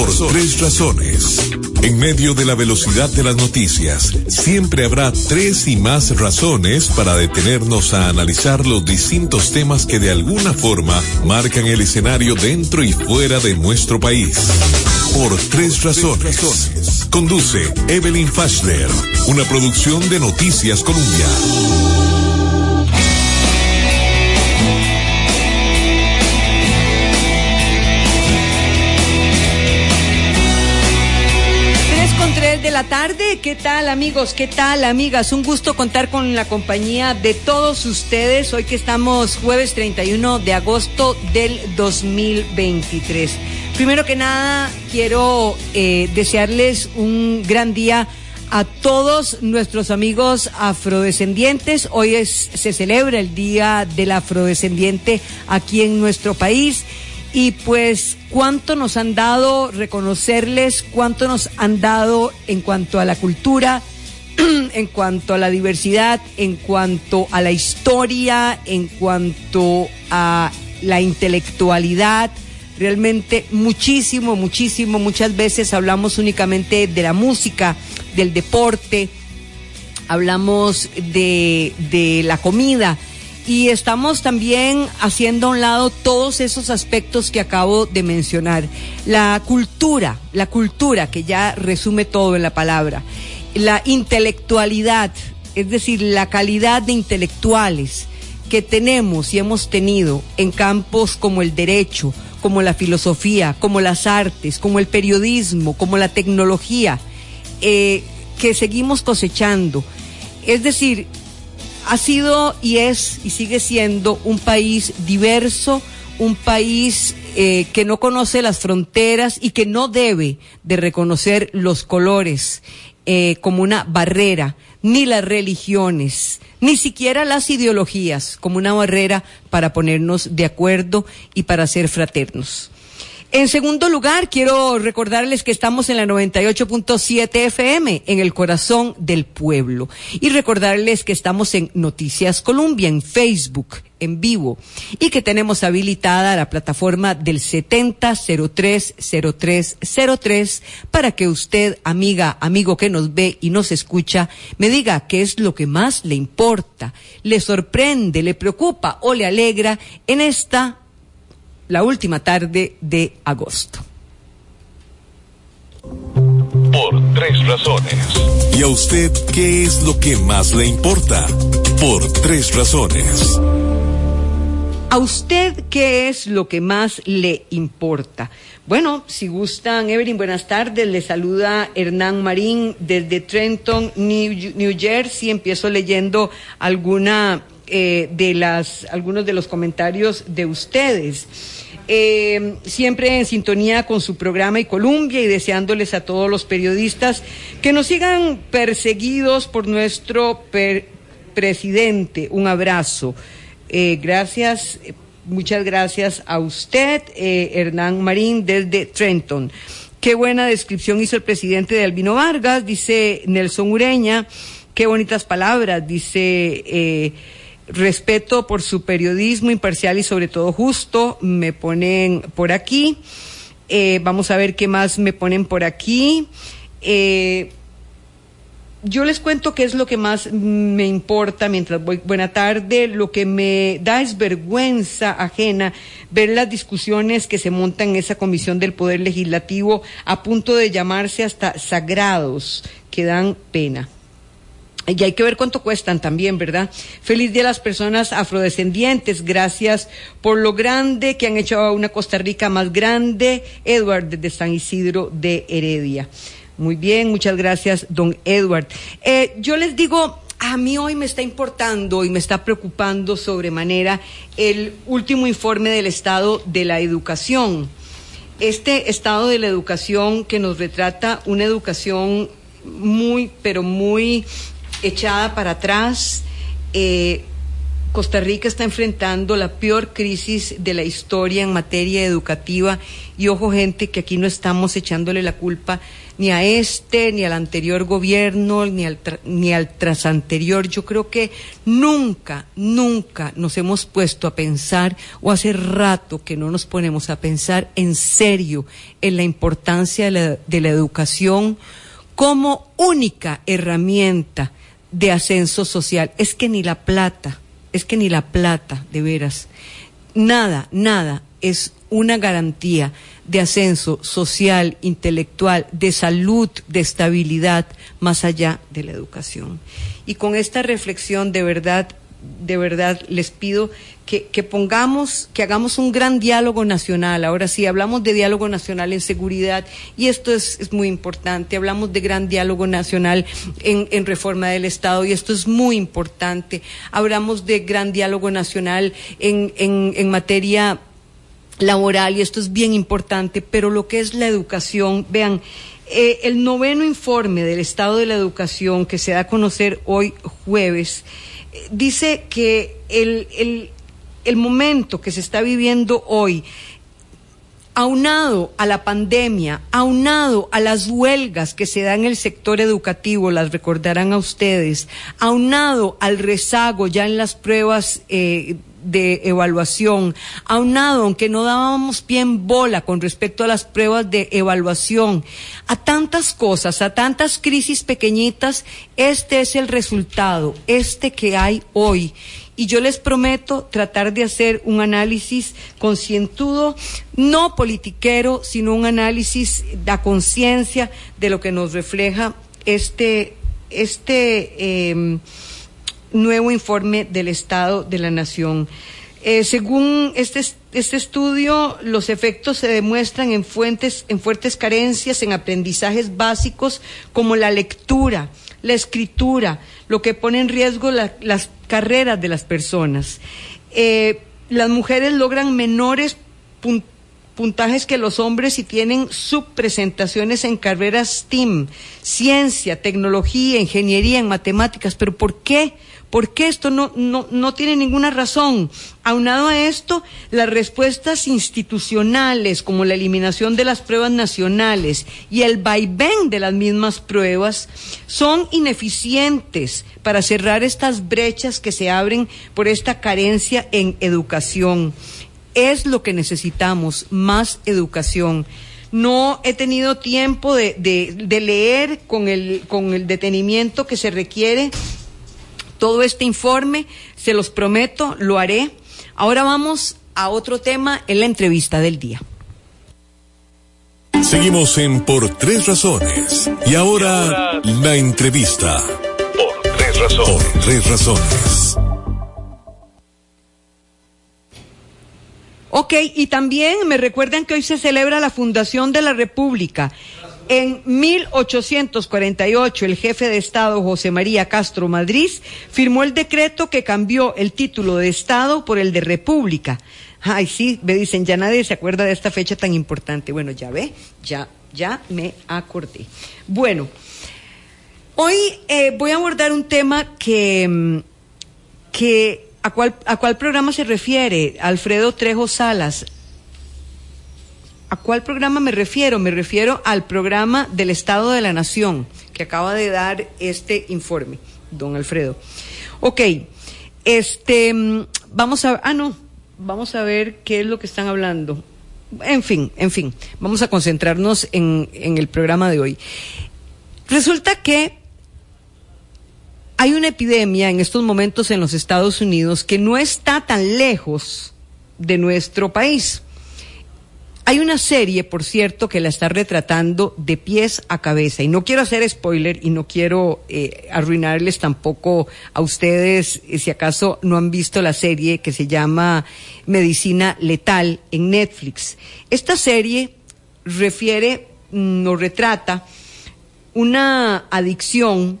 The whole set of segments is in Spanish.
Por tres razones. En medio de la velocidad de las noticias, siempre habrá tres y más razones para detenernos a analizar los distintos temas que de alguna forma marcan el escenario dentro y fuera de nuestro país. Por tres razones. Conduce Evelyn Fashler, una producción de Noticias Colombia. La tarde. ¿Qué tal amigos? ¿Qué tal amigas? Un gusto contar con la compañía de todos ustedes hoy que estamos jueves 31 de agosto del 2023. Primero que nada, quiero eh, desearles un gran día a todos nuestros amigos afrodescendientes. Hoy es, se celebra el Día del Afrodescendiente aquí en nuestro país y pues cuánto nos han dado reconocerles, cuánto nos han dado en cuanto a la cultura, en cuanto a la diversidad, en cuanto a la historia, en cuanto a la intelectualidad. Realmente muchísimo, muchísimo, muchas veces hablamos únicamente de la música, del deporte, hablamos de, la comida y estamos también haciendo a un lado todos esos aspectos que acabo de mencionar. La cultura, la cultura que ya resume todo en la palabra, la intelectualidad, es decir, la calidad de intelectuales que tenemos y hemos tenido en campos como el derecho, como la filosofía, como las artes, como el periodismo, como la tecnología, eh, que seguimos cosechando. Es decir, ha sido y es y sigue siendo un país diverso, un país eh, que no conoce las fronteras y que no debe de reconocer los colores eh, como una barrera, ni las religiones, ni siquiera las ideologías como una barrera para ponernos de acuerdo y para ser fraternos. En segundo lugar, quiero recordarles que estamos en la 98.7 FM, en el corazón del pueblo. Y recordarles que estamos en Noticias Colombia, en Facebook, en vivo. Y que tenemos habilitada la plataforma del 70030303 para que usted, amiga, amigo que nos ve y nos escucha, me diga qué es lo que más le importa, le sorprende, le preocupa o le alegra en esta la última tarde de agosto. Por tres razones. ¿Y a usted qué es lo que más le importa? Por tres razones. ¿A usted qué es lo que más le importa? Bueno, si gustan, Evelyn, buenas tardes. Le saluda Hernán Marín desde Trenton, New, Jersey. Empiezo leyendo alguna eh, de las, algunos de los comentarios de ustedes. Eh, siempre en sintonía con su programa y Colombia y deseándoles a todos los periodistas que nos sigan perseguidos por nuestro presidente. Un abrazo. Eh, gracias, muchas gracias a usted, Hernán Marín, desde Trenton. Qué buena descripción hizo el presidente de Albino Vargas, dice Nelson Ureña. Qué bonitas palabras, dice respeto por su periodismo imparcial y sobre todo justo. Me ponen por aquí. Eh, vamos a ver qué más me ponen por aquí. Eh, yo les cuento qué es lo que más me importa mientras voy. Buena tarde. Lo que me da es vergüenza ajena ver las discusiones que se montan en esa comisión del Poder Legislativo a punto de llamarse hasta sagrados que dan pena. Y hay que ver cuánto cuestan también, ¿verdad? Feliz día a las personas afrodescendientes. Gracias por lo grande que han hecho a una Costa Rica más grande. Edward de San Isidro de Heredia. Muy bien, muchas gracias, don Edward. Eh, yo les digo, a mí hoy me está importando y me está preocupando sobremanera el último informe del estado de la educación. Este estado de la educación que nos retrata una educación muy, pero muy echada para atrás, eh, Costa Rica está enfrentando la peor crisis de la historia en materia educativa y ojo gente que aquí no estamos echándole la culpa ni a este, ni al anterior gobierno, ni al, ni al trasanterior. Yo creo que nunca, nunca nos hemos puesto a pensar, o hace rato que no nos ponemos a pensar en serio en la importancia de la, de la educación como única herramienta de ascenso social. Es que ni la plata es que ni la plata, de veras, nada, nada es una garantía de ascenso social, intelectual, de salud, de estabilidad, más allá de la educación. Y con esta reflexión, de verdad, de verdad les pido que, pongamos, que hagamos un gran diálogo nacional. Ahora sí, hablamos de diálogo nacional en seguridad y esto es, muy importante. Hablamos de gran diálogo nacional en, reforma del Estado y esto es muy importante. Hablamos de gran diálogo nacional en, materia laboral y esto es bien importante, pero lo que es la educación, vean, eh, el noveno informe del estado de la educación que se da a conocer hoy jueves, dice que el, el momento que se está viviendo hoy, aunado a la pandemia, aunado a las huelgas que se dan en el sector educativo, las recordarán a ustedes, aunado al rezago ya en las pruebas eh, de evaluación, aunado, aunque no dábamos bien bola con respecto a las pruebas de evaluación, a tantas cosas, a tantas crisis pequeñitas, este es el resultado, este que hay hoy. Y yo les prometo tratar de hacer un análisis concientudo, no politiquero, sino un análisis de conciencia de lo que nos refleja este, este, eh, nuevo informe del Estado de la Nación. Eh, según este, este estudio, los efectos se demuestran en, fuentes, en fuertes carencias en aprendizajes básicos como la lectura, la escritura, lo que pone en riesgo la, las carreras de las personas. Eh, las mujeres logran menores puntajes que los hombres y tienen subpresentaciones en carreras STEAM, ciencia, tecnología, ingeniería, en matemáticas. ¿Pero por qué? Porque esto no, no, no tiene ninguna razón. Aunado a esto, las respuestas institucionales, como la eliminación de las pruebas nacionales y el vaivén de las mismas pruebas, son ineficientes para cerrar estas brechas que se abren por esta carencia en educación. Es lo que necesitamos, más educación no he tenido tiempo de, de, de, leer con el, con el detenimiento que se requiere todo este informe, se los prometo, lo haré. Ahora vamos a otro tema en la entrevista del día. Seguimos en Por Tres Razones. Y ahora, la entrevista. Por Tres Razones. Por Tres Razones. Ok, y también me recuerdan que hoy se celebra la Fundación de la República. En 1848, el jefe de Estado José María Castro Madrid firmó el decreto que cambió el título de Estado por el de República. Ay, sí, me dicen, ya nadie se acuerda de esta fecha tan importante. Bueno, ya ve, ya, ya me acordé. Bueno, hoy eh, voy a abordar un tema que, mm, que ¿a cuál, ¿a cuál programa se refiere? Alfredo Trejo Salas. ¿A cuál programa me refiero? Me refiero al programa del Estado de la Nación que acaba de dar este informe, don Alfredo. Ok, este, mm, vamos a, ah, no, vamos a ver qué es lo que están hablando. En fin, en fin, vamos a concentrarnos en, en el programa de hoy. Resulta que hay una epidemia en estos momentos en los Estados Unidos que no está tan lejos de nuestro país. Hay una serie, por cierto, que la está retratando de pies a cabeza. Y no quiero hacer spoiler y no quiero eh, arruinarles tampoco a ustedes, eh, si acaso no han visto la serie que se llama Medicina Letal en Netflix. Esta serie refiere, nos mm, retrata una adicción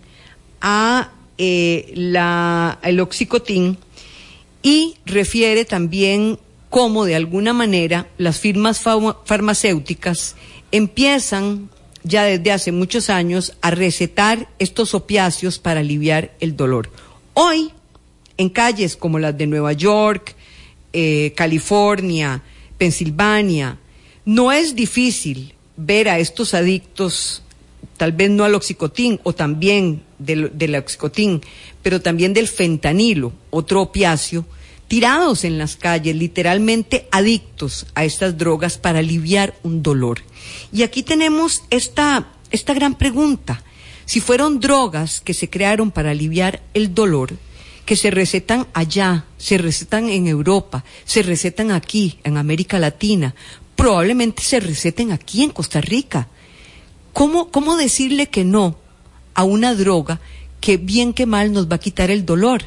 a eh, la, el oxicotín y refiere también cómo de alguna manera las firmas farmacéuticas empiezan ya desde hace muchos años a recetar estos opiáceos para aliviar el dolor. Hoy, en calles como las de Nueva York, eh, California, Pensilvania. No es difícil ver a estos adictos, tal vez no al oxicotín o también del, del oxicotín, pero también del fentanilo, otro opiáceo, tirados en las calles, literalmente adictos a estas drogas para aliviar un dolor. Y aquí tenemos esta, esta gran pregunta. Si fueron drogas que se crearon para aliviar el dolor, que se recetan allá, se recetan en Europa, se recetan aquí, en América Latina, probablemente se receten aquí en Costa Rica. ¿Cómo, cómo decirle que no a una droga que bien que mal nos va a quitar el dolor?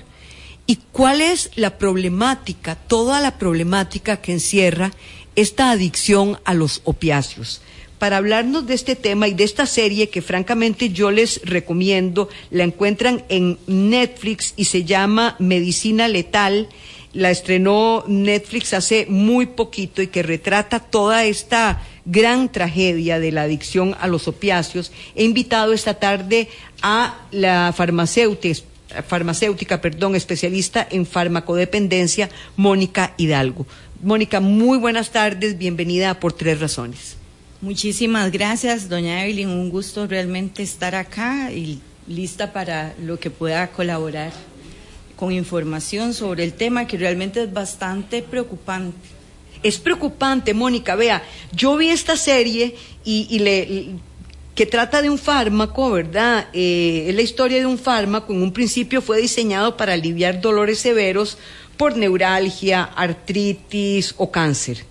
¿Y cuál es la problemática, toda la problemática que encierra esta adicción a los opiáceos? Para hablarnos de este tema y de esta serie que francamente yo les recomiendo, la encuentran en Netflix y se llama Medicina Letal. La estrenó Netflix hace muy poquito y que retrata toda esta gran tragedia de la adicción a los opiáceos. He invitado esta tarde a la farmacéutica farmacéutica, perdón, especialista en farmacodependencia, Mónica Hidalgo. Mónica, muy buenas tardes, bienvenida Por Tres Razones. Muchísimas gracias, doña Evelyn, un gusto realmente estar acá y lista para lo que pueda colaborar con información sobre el tema que realmente es bastante preocupante. Es preocupante, Mónica, vea, yo vi esta serie y, y le que trata de un fármaco, ¿verdad? Eh, es la historia de un fármaco, en un principio fue diseñado para aliviar dolores severos por neuralgia, artritis o cáncer.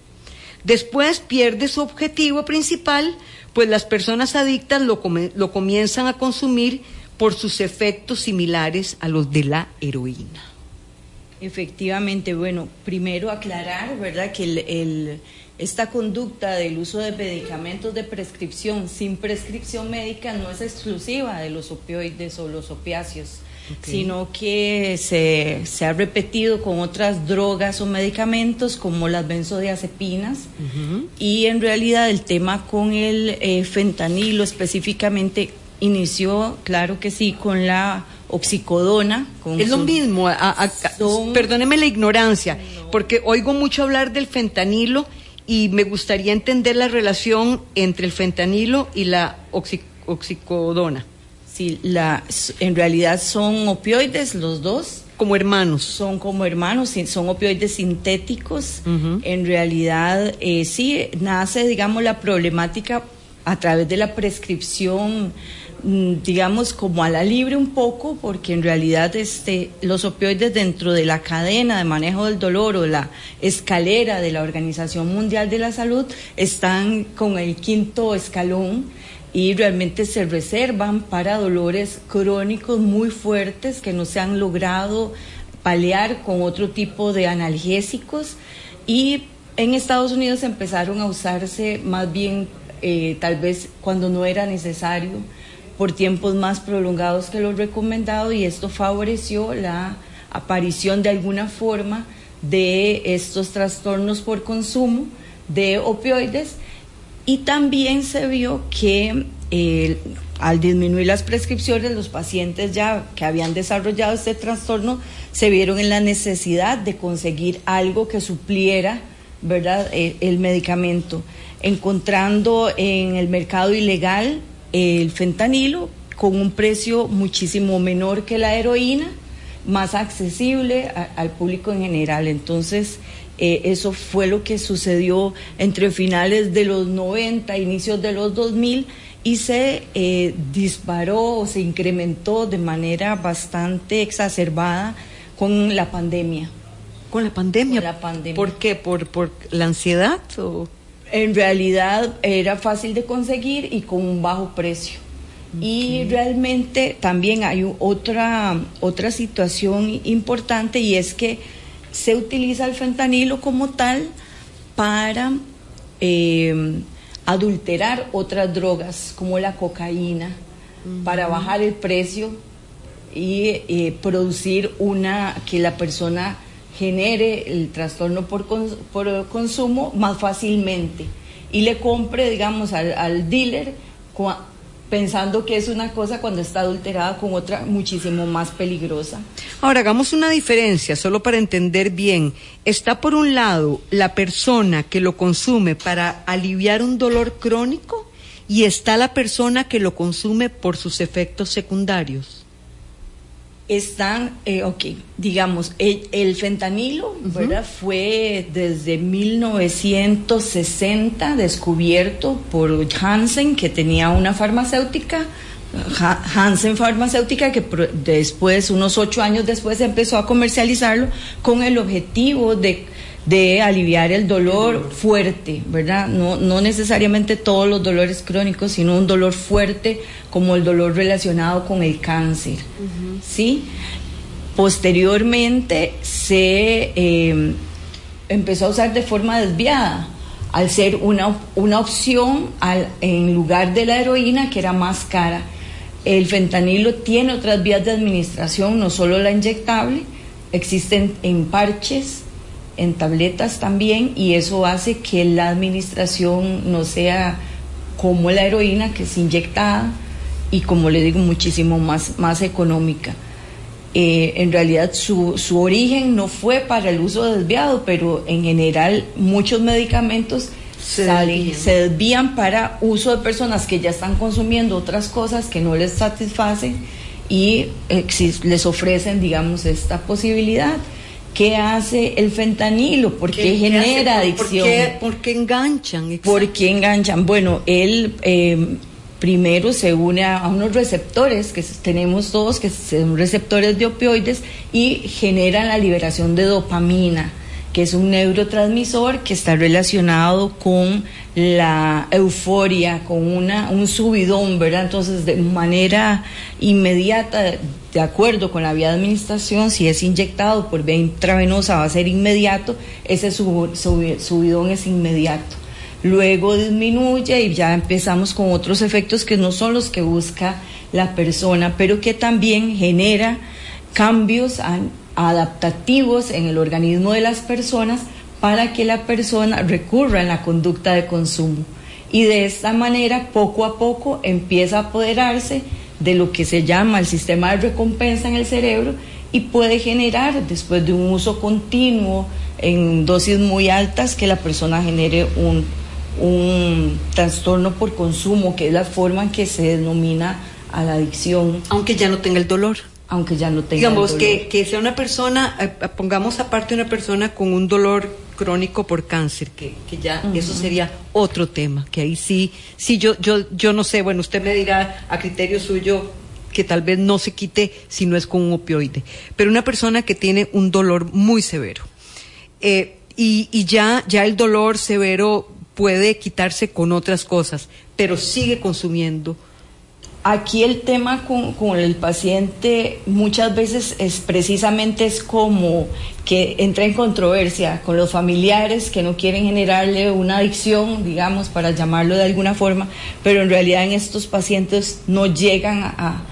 Después pierde su objetivo principal, pues las personas adictas lo, lo comienzan a consumir por sus efectos similares a los de la heroína. Efectivamente, bueno, primero aclarar, ¿verdad? Que el esta conducta del uso de medicamentos de prescripción sin prescripción médica no es exclusiva de los opioides o los opiáceos, sino que se, ha repetido con otras drogas o medicamentos como las benzodiazepinas. Y en realidad el tema con el eh, fentanilo específicamente inició, claro que sí, con la oxicodona. es lo mismo, perdóneme la ignorancia, porque oigo mucho hablar del fentanilo y me gustaría entender la relación entre el fentanilo y la oxicodona. Sí, la, en realidad son opioides los dos. Como hermanos. Son como hermanos, son opioides sintéticos. En realidad, eh, sí, nace, digamos, la problemática a través de la prescripción digamos, como a la libre un poco, porque en realidad este, los opioides dentro de la cadena de manejo del dolor o la escalera de la Organización Mundial de la Salud están con el quinto escalón y realmente se reservan para dolores crónicos muy fuertes que no se han logrado paliar con otro tipo de analgésicos. Y en Estados Unidos empezaron a usarse más bien eh, tal vez cuando no era necesario por tiempos más prolongados que lo recomendado y esto favoreció la aparición de alguna forma de estos trastornos por consumo de opioides. Y también se vio que eh, al disminuir las prescripciones los pacientes ya que habían desarrollado este trastorno se vieron en la necesidad de conseguir algo que supliera verdad eh, el medicamento encontrando en el mercado ilegal el fentanilo con un precio muchísimo menor que la heroína, más accesible al público en general. Entonces, eh, eso fue lo que sucedió entre finales de los 90, inicios de los 2000 y se eh, disparó o se incrementó de manera bastante exacerbada con la pandemia. ¿Con la pandemia? la pandemia. ¿Por qué? ¿Por, por la ansiedad o...? En realidad era fácil de conseguir y con un bajo precio. Y realmente también hay otra, otra situación importante y es que se utiliza el fentanilo como tal para eh, adulterar otras drogas como la cocaína, para bajar el precio y eh, producir una que la persona genere el trastorno por, por consumo más fácilmente y le compre, digamos, al, al dealer pensando que es una cosa cuando está adulterada con otra muchísimo más peligrosa. Ahora, hagamos una diferencia, solo para entender bien. Está por un lado la persona que lo consume para aliviar un dolor crónico y está la persona que lo consume por sus efectos secundarios están, eh, ok, digamos, el, fentanilo, ¿verdad? Fue desde 1960 descubierto por Hansen, que tenía una farmacéutica, Hansen Farmacéutica, que después, unos ocho años después, empezó a comercializarlo con el objetivo de de aliviar el dolor fuerte, ¿verdad? No, no necesariamente todos los dolores crónicos, sino un dolor fuerte como el dolor relacionado con el cáncer, ¿sí? Posteriormente se em, empezó a usar de forma desviada, al ser una, una opción al, en lugar de la heroína, que era más cara. El fentanilo tiene otras vías de administración, no solo la inyectable, existen en parches, en tabletas también y eso hace que la administración no sea como la heroína que es inyectada y como le digo muchísimo más, más económica. Eh, en realidad su, su, origen no fue para el uso desviado, pero en general muchos medicamentos se, salen, se desvían para uso de personas que ya están consumiendo otras cosas que no les satisfacen y les ofrecen, digamos, esta posibilidad. ¿Qué hace el fentanilo? ¿Por qué, genera adicción? ¿Por qué, enganchan? ¿Por qué enganchan? Bueno, él eh, primero se une a, unos receptores que tenemos todos, que son receptores de opioides, y generan la liberación de dopamina que es un neurotransmisor que está relacionado con la euforia, con una, un subidón, ¿verdad? Entonces, de manera inmediata, de acuerdo con la vía de administración, si es inyectado por vía intravenosa va a ser inmediato, ese subidón es inmediato. Luego disminuye y ya empezamos con otros efectos que no son los que busca la persona, pero que también genera cambios adaptativos en el organismo de las personas para que la persona recurra en la conducta de consumo. Y de esta manera, poco a poco, empieza a apoderarse de lo que se llama el sistema de recompensa en el cerebro y puede generar, después de un uso continuo en dosis muy altas, que la persona genere un, un trastorno por consumo, que es la forma en que se denomina a la adicción. Aunque ya no tenga el dolor aunque ya no tenga Digamos, Que, que sea una persona, eh, pongamos aparte una persona con un dolor crónico por cáncer, que, que ya eso sería otro tema, que ahí sí, sí, yo, yo, yo no sé, bueno, usted me dirá a criterio suyo que tal vez no se quite si no es con un opioide, pero una persona que tiene un dolor muy severo eh, y, y ya, ya el dolor severo puede quitarse con otras cosas, pero sigue consumiendo Aquí el tema con, el paciente muchas veces es precisamente es como que entra en controversia con los familiares que no quieren generarle una adicción, digamos, para llamarlo de alguna forma, pero en realidad en estos pacientes no llegan a,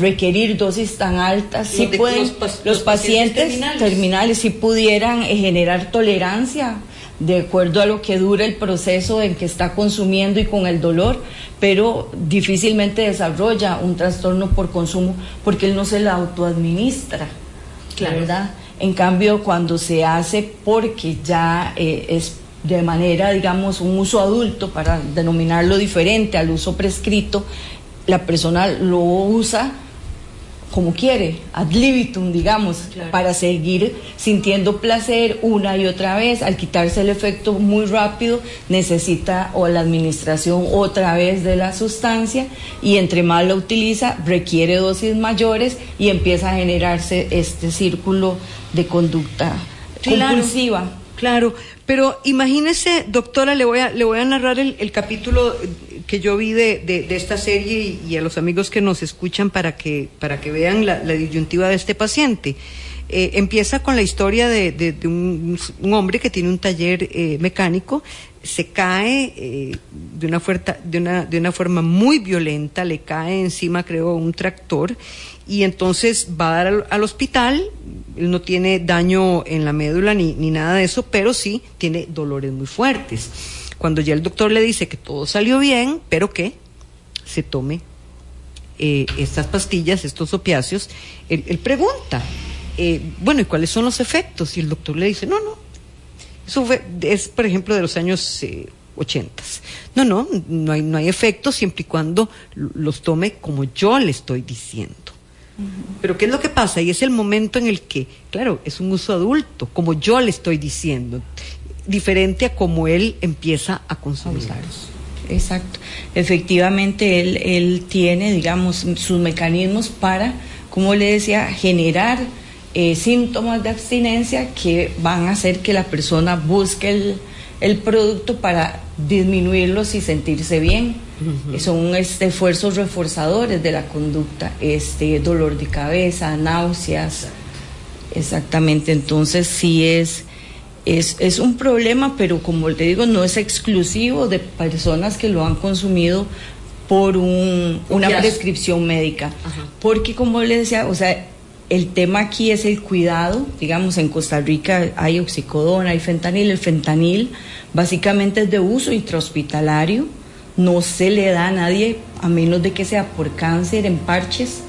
requerir dosis tan altas. Sí pueden, los, pacientes, terminales. si pudieran eh, generar tolerancia de acuerdo a lo que dura el proceso en que está consumiendo y con el dolor, pero difícilmente desarrolla un trastorno por consumo porque él no se la autoadministra, ¿verdad? En cambio, cuando se hace porque ya eh, es de manera, digamos, un uso adulto, para denominarlo diferente al uso prescrito, la persona lo usa como quiere, ad libitum, digamos, para seguir sintiendo placer una y otra vez. Al quitarse el efecto muy rápido, necesita o la administración otra vez de la sustancia y entre más la utiliza, requiere dosis mayores y empieza a generarse este círculo de conducta compulsiva. Claro, pero imagínese, doctora, le voy a, le voy a narrar el capítulo que yo vi de, de, esta serie y, a los amigos que nos escuchan para que, para que vean la, disyuntiva de este paciente. Eh, empieza con la historia de, de un, hombre que tiene un taller eh, mecánico, se cae eh, de, una fuerza, de, una, de una forma muy violenta, le cae encima, creo, un tractor y entonces va a dar al, al, hospital, no tiene daño en la médula ni, ni nada de eso, pero sí tiene dolores muy fuertes cuando ya el doctor le dice que todo salió bien, pero que se tome eh, estas pastillas, estos opiáceos, él, pregunta, eh, bueno, ¿y cuáles son los efectos? Y el doctor le dice, no, no, eso es, por ejemplo, de los años eh, 80. No, no, no hay, no hay efectos siempre y cuando los tome como yo le estoy diciendo. Pero ¿qué es lo que pasa? Y es el momento en el que, claro, es un uso adulto, como yo le estoy diciendo, diferente a como él empieza a consumir. Exacto. Efectivamente, él, él tiene, digamos, sus mecanismos para, como le decía, generar eh, síntomas de abstinencia que van a hacer que la persona busque el, el producto para disminuirlos y sentirse bien. Son este, esfuerzos reforzadores de la conducta, este, dolor de cabeza, náuseas. Exactamente, entonces sí es, es, es un problema, pero como te digo, no es exclusivo de personas que lo han consumido por un, una prescripción médica. Porque como le decía, o sea, el tema aquí es el cuidado, digamos, en Costa Rica hay oxicodona, hay fentanil, el fentanil básicamente es de uso intrahospitalario, no se le da a nadie a menos de que sea por cáncer en parches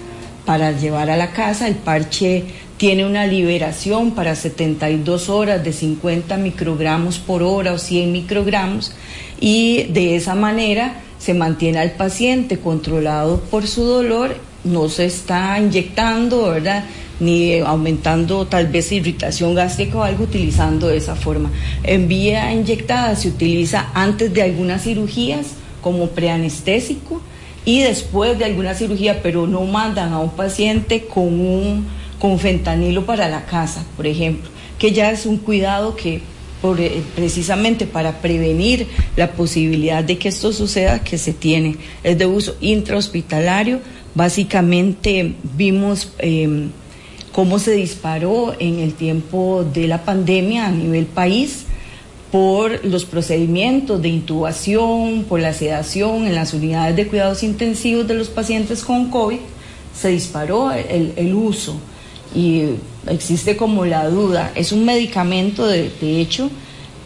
para llevar a la casa, el parche tiene una liberación para 72 horas de 50 microgramos por hora o 100 microgramos y de esa manera se mantiene al paciente controlado por su dolor no se está inyectando, ¿verdad? Ni aumentando tal vez irritación gástrica o algo utilizando de esa forma. En vía inyectada se utiliza antes de algunas cirugías como preanestésico y después de alguna cirugía, pero no mandan a un paciente con un con fentanilo para la casa, por ejemplo, que ya es un cuidado que eh, precisamente para prevenir la posibilidad de que esto suceda que se tiene. Es de uso intrahospitalario Básicamente vimos em, cómo se disparó en el tiempo de la pandemia a nivel país por los procedimientos de intubación, por la sedación en las unidades de cuidados intensivos de los pacientes con COVID, se disparó el, uso y existe como la duda. Es un medicamento, de, de hecho,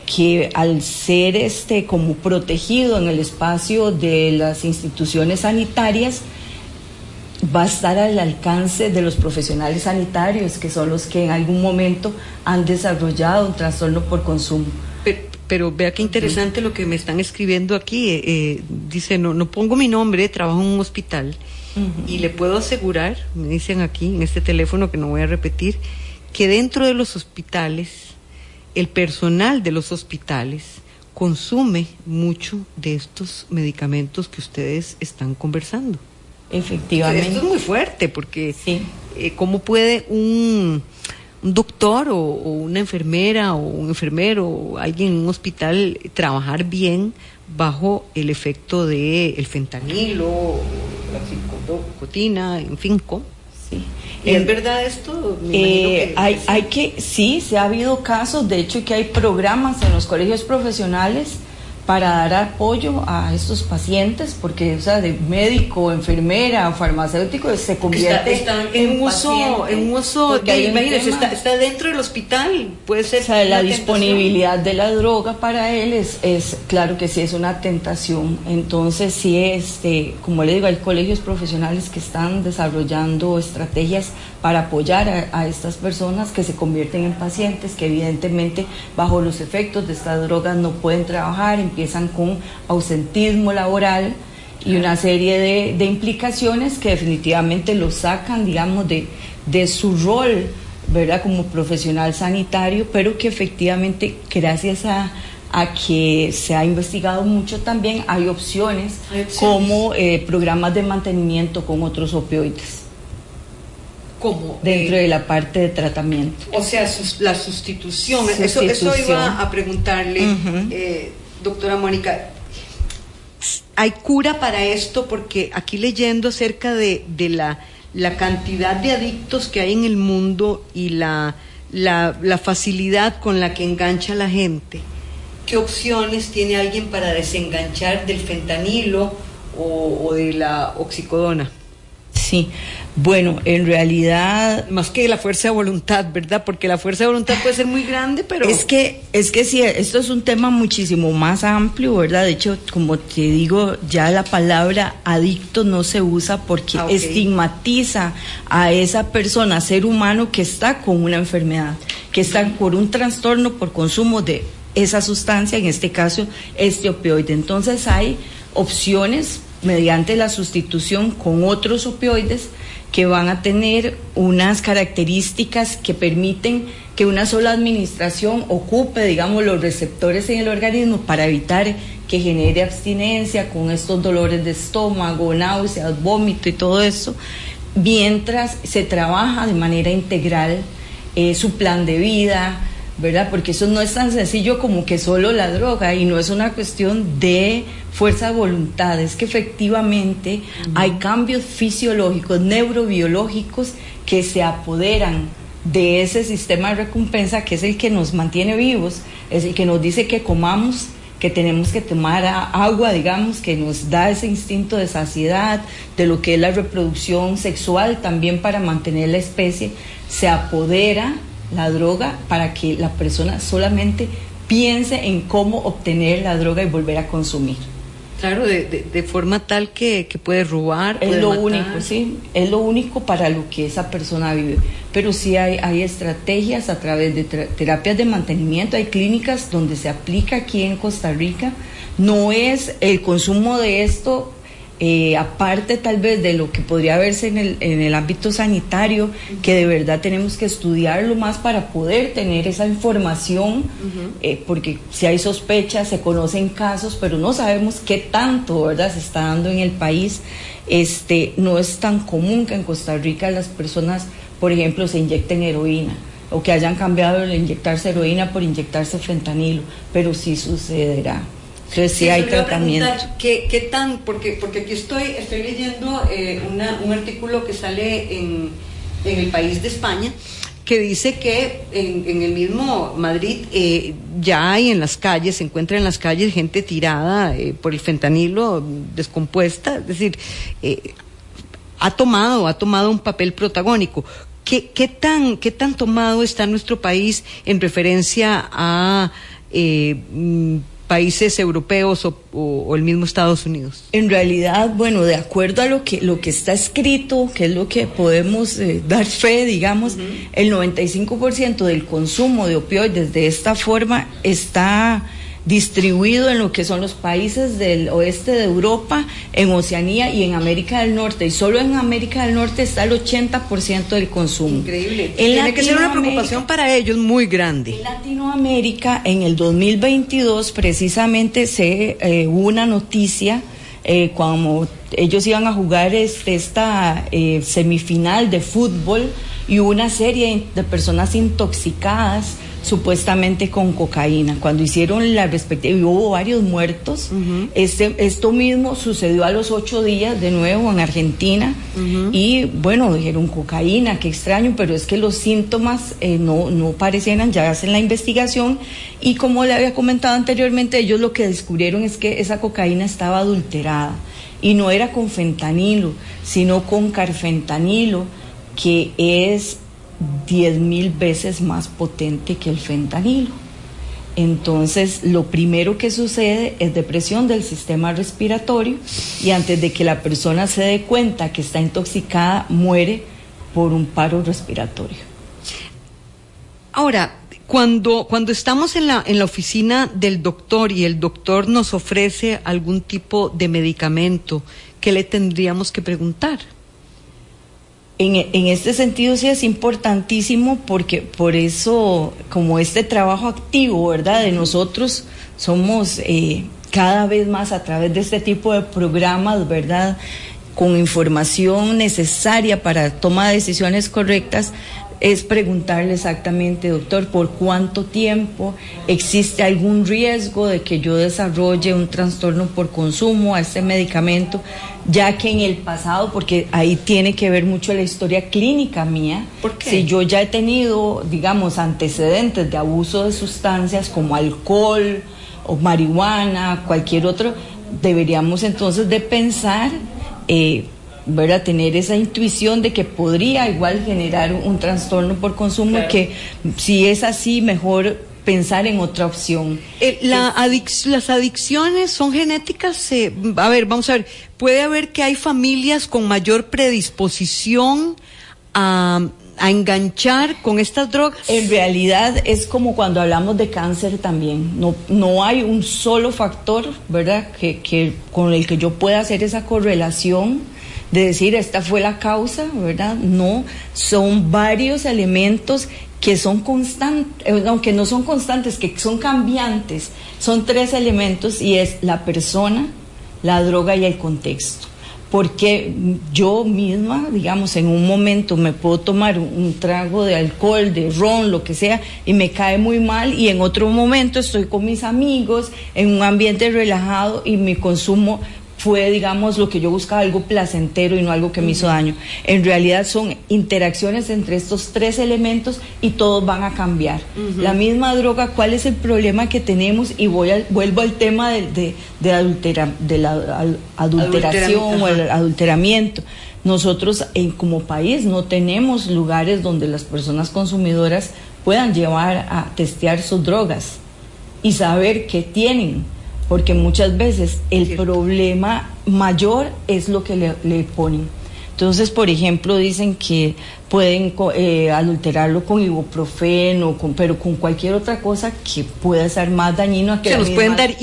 que al ser este como protegido en el espacio de las instituciones sanitarias, va a estar al alcance de los profesionales sanitarios, que son los que en algún momento han desarrollado un trastorno por consumo. Pero, vea qué interesante lo que me están escribiendo aquí. Eh, eh, dice, no, no pongo mi nombre, trabajo en un hospital y le puedo asegurar, me dicen aquí en este teléfono que no voy a repetir, que dentro de los hospitales, el personal de los hospitales consume mucho de estos medicamentos que ustedes están conversando. Efectivamente. Esto es muy fuerte porque sí. Eh, ¿cómo puede un, doctor o, una enfermera o un enfermero o alguien en un hospital trabajar bien bajo el efecto del el fentanilo, la psicotina, en fin, ¿cómo? Sí. ¿Es verdad esto? Eh, hay, hay que, sí, se ha habido casos, de hecho que hay programas en los colegios profesionales para dar apoyo a estos pacientes, porque o sea, de médico, enfermera, farmacéutico se convierte en, uso, en uso, imagínese, está, dentro del hospital, puede ser. O sea, la disponibilidad de la droga para él es, es, claro que sí es una tentación. Entonces, sí, este, como le digo, hay colegios profesionales que están desarrollando estrategias para apoyar a, estas personas que se convierten en pacientes, que evidentemente bajo los efectos de estas drogas no pueden trabajar, empiezan con ausentismo laboral y una serie de, implicaciones que definitivamente los sacan, digamos, de, de su rol, ¿verdad?, como profesional sanitario, pero que efectivamente, gracias a, que se ha investigado mucho también, hay opciones, como eh, programas de mantenimiento con otros opioides como dentro de la parte de tratamiento. O sea, la sustitución. Eso, eso iba a preguntarle, eh, doctora Mónica. ¿Hay cura para esto? Porque aquí leyendo acerca de, de la, la, cantidad de adictos que hay en el mundo y la, la, la facilidad con la que engancha a la gente, ¿qué opciones tiene alguien para desenganchar del fentanilo o, o de la oxicodona? Sí, bueno, en realidad... Más que la fuerza de voluntad, ¿verdad? Porque la fuerza de voluntad puede ser muy grande, pero... Es que, es que sí, esto es un tema muchísimo más amplio, ¿verdad? De hecho, como te digo, ya la palabra adicto no se usa porque ah, estigmatiza a esa persona, ser humano que está con una enfermedad, que está por un trastorno por consumo de esa sustancia, en este caso, este opioide. Entonces hay opciones mediante la sustitución con otros opioides que van a tener unas características que permiten que una sola administración ocupe, digamos, los receptores en el organismo para evitar que genere abstinencia con estos dolores de estómago, náuseas, vómito y todo eso, mientras se trabaja de manera integral eh, su plan de vida, ¿verdad? Porque eso no es tan sencillo como que solo la droga y no es una cuestión de fuerza de voluntad, es que efectivamente hay cambios fisiológicos, neurobiológicos que se apoderan de ese sistema de recompensa que es el que nos mantiene vivos, es el que nos dice que comamos, que tenemos que tomar agua, digamos, que nos da ese instinto de saciedad, de lo que es la reproducción sexual también para mantener la especie, se apodera la droga para que la persona solamente piense en cómo obtener la droga y volver a consumir. Claro, de, forma tal que, puede robar. Es lo único, sí, es lo único para lo que esa persona vive. Pero sí hay, hay estrategias a través de terapias de mantenimiento, hay clínicas donde se aplica aquí en Costa Rica. No es el consumo de esto eh, aparte tal vez de lo que podría verse en el, en el ámbito sanitario, que de verdad tenemos que estudiarlo más para poder tener esa información, eh, porque si hay sospechas, se conocen casos, pero no sabemos qué tanto ¿verdad? se está dando en el país. Este, no es tan común que en Costa Rica las personas, por ejemplo, se inyecten heroína o que hayan cambiado el inyectarse heroína por inyectarse fentanilo, pero sí sucederá. Entonces sí, hay tratamiento. ¿qué, ¿qué, tan? Porque, porque aquí estoy, estoy leyendo eh, un artículo que sale en, en, el país de España que dice que en, el mismo Madrid eh, ya hay en las calles, se encuentra en las calles gente tirada eh, por el fentanilo, descompuesta, es decir, ha tomado, ha tomado un papel protagónico. ¿Qué, qué, tan, ¿Qué tan tomado está nuestro país en referencia a mm, países europeos o, el mismo Estados Unidos? En realidad, bueno, de acuerdo a lo que, lo que está escrito, que es lo que podemos eh, dar fe, digamos, el 95% del consumo de opioides de esta forma está distribuido en lo que son los países del oeste de Europa, en Oceanía y en América del Norte. Y solo en América del Norte está el 80% del consumo. Increíble. Tiene que ser una preocupación para ellos muy grande. En Latinoamérica, en el 2022, precisamente se eh, hubo una noticia eh, cuando ellos iban a jugar este, esta eh, semifinal de fútbol y hubo una serie de personas intoxicadas supuestamente con cocaína. Cuando hicieron la respectiva, hubo varios muertos. este, esto mismo sucedió a los ocho días de nuevo en Argentina. Y bueno, dijeron cocaína, qué extraño, pero es que los síntomas eh, no, no parecieran, ya hacen la investigación. Y como le había comentado anteriormente, ellos lo que descubrieron es que esa cocaína estaba adulterada. Y no era con fentanilo, sino con carfentanilo, que es diez mil veces más potente que el fentanilo. Entonces, lo primero que sucede es depresión del sistema respiratorio y antes de que la persona se dé cuenta que está intoxicada, muere por un paro respiratorio. Ahora, cuando, cuando estamos en la, en la oficina del doctor y el doctor nos ofrece algún tipo de medicamento, ¿qué le tendríamos que preguntar? En, en, este sentido sí es importantísimo porque por eso, como este trabajo activo, ¿verdad? De nosotros somos eh, cada vez más a través de este tipo de programas, ¿verdad? Con información necesaria para toma de decisiones correctas, es preguntarle exactamente, doctor, por cuánto tiempo existe algún riesgo de que yo desarrolle un trastorno por consumo a este medicamento, ya que en el pasado, porque ahí tiene que ver mucho la historia clínica mía, si yo ya he tenido, digamos, antecedentes de abuso de sustancias como alcohol o marihuana, cualquier otro, deberíamos entonces de pensar... Eh, ¿verdad? tener esa intuición de que podría igual generar un, trastorno por consumo, que si es así, mejor pensar en otra opción. Eh, la las adicciones son genéticas. Eh, a ver, vamos a ver. Puede haber que hay familias con mayor predisposición a, a enganchar con estas drogas. En realidad es como cuando hablamos de cáncer también. No, no hay un solo factor, ¿verdad? Que, que con el que yo pueda hacer esa correlación de decir esta fue la causa, ¿verdad? No, son varios elementos que son constantes, eh, aunque no son constantes, que son cambiantes. Son tres elementos y es la persona, la droga y el contexto. Porque yo misma, digamos, en un momento me puedo tomar un, trago de alcohol, de ron, lo que sea, y me cae muy mal, y en otro momento estoy con mis amigos en un ambiente relajado y mi consumo fue, digamos, lo que yo buscaba, algo placentero y no algo que me hizo daño. En realidad son interacciones entre estos tres elementos y todos van a cambiar. La misma droga, ¿cuál es el problema que tenemos? Y voy vuelvo al tema de, de, adultera, de la adulteración o el adulteramiento. Nosotros en, como país no tenemos lugares donde las personas consumidoras puedan llevar a testear sus drogas y saber qué tienen porque muchas veces el problema mayor es lo que le, le ponen. Entonces, por ejemplo, dicen que pueden eh, adulterarlo con ibuprofeno, con, pero con cualquier otra cosa que pueda ser más dañino. A que Se nos pueden dar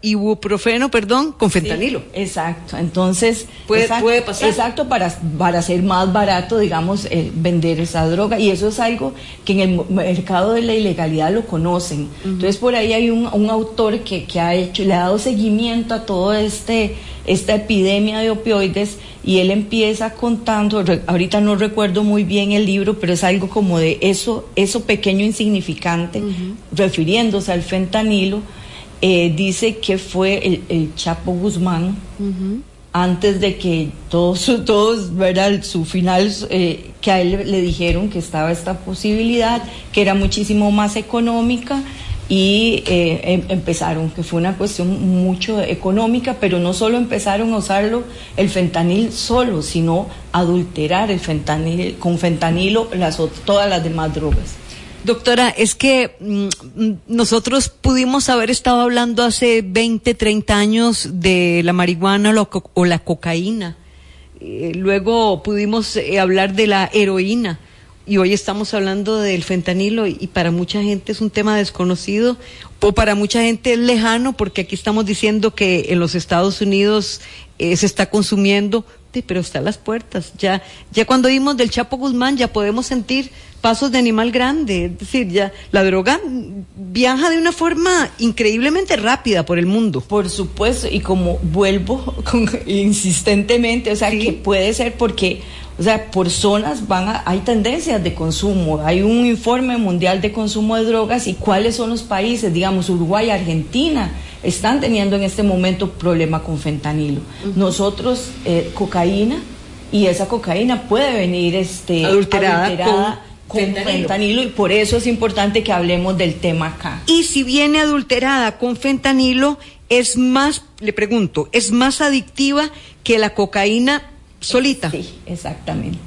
ibuprofeno, perdón, con fentanilo. exacto. Entonces, puede, puede pasar. Exacto, para, para ser más barato, digamos, eh, vender esa droga. Y eso es algo que en el mercado de la ilegalidad lo conocen. Entonces, por ahí hay un, un autor que, que ha hecho, le ha dado seguimiento a todo este esta epidemia de opioides y él empieza contando, ahorita no recuerdo muy bien el libro, pero es algo como de eso, eso pequeño insignificante, refiriéndose al fentanilo, eh, dice que fue el, Chapo Guzmán, antes de que todos, todos, ¿verdad? Su final, eh, que a él le dijeron que estaba esta posibilidad, que era muchísimo más económica y eh, em, empezaron, que fue una cuestión mucho económica, pero no solo empezaron a usarlo el fentanil solo, sino adulterar el fentanil con fentanilo las, todas las demás drogas. Doctora, es que mm, nosotros pudimos haber estado hablando hace 20, 30 años de la marihuana o la cocaína. Eh, luego pudimos eh, hablar de la heroína y hoy estamos hablando del fentanilo y, para mucha gente es un tema desconocido o para mucha gente es lejano porque aquí estamos diciendo que en los Estados Unidos eh, se está consumiendo, pero está a las puertas. Ya, ya cuando vimos del Chapo Guzmán ya podemos sentir pasos de animal grande, es decir, ya la droga viaja de una forma increíblemente rápida por el mundo. Por supuesto, y como vuelvo insistentemente, o sea, que puede ser porque o sea, por zonas van a, hay tendencias de consumo. Hay un informe mundial de consumo de drogas y cuáles son los países, digamos, Uruguay, Argentina, están teniendo en este momento problema con fentanilo. Nosotros, eh, cocaína, y esa cocaína puede venir este, adulterada, con, fentanilo. y por eso es importante que hablemos del tema acá. Y si viene adulterada con fentanilo, es más, le pregunto, es más adictiva que la cocaína solita. Sí, exactamente.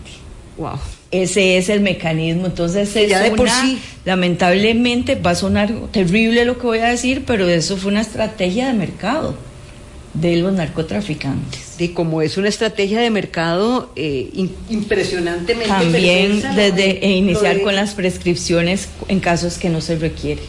Wow. Ese es el mecanismo. Entonces, ya de por sí. lamentablemente va a sonar terrible lo que voy a decir, pero eso fue una estrategia de mercado de los narcotraficantes. Y como es una estrategia de mercado eh, impresionantemente También desde iniciar con las prescripciones en casos que no se requiere.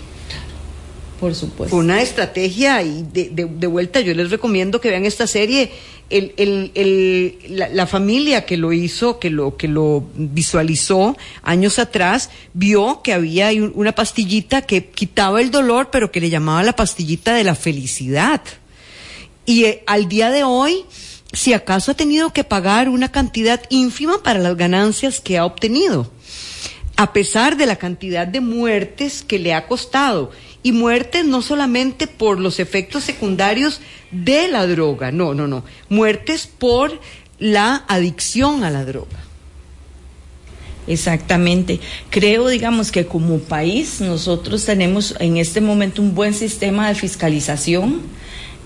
Por supuesto. una estrategia y de, de, vuelta yo les recomiendo que vean esta serie. El, el, el, la, familia que lo hizo, que lo, que lo visualizó años atrás, vio que había una pastillita que quitaba el dolor, pero que le llamaba la pastillita de la felicidad. Y eh, al día de hoy, si acaso ha tenido que pagar una cantidad ínfima para las ganancias que ha obtenido, a pesar de la cantidad de muertes que le ha costado y muertes no solamente por los efectos secundarios de la droga, no, no, no, muertes por la adicción a la droga. Exactamente. Creo, digamos, que como país nosotros tenemos en este momento un buen sistema de fiscalización.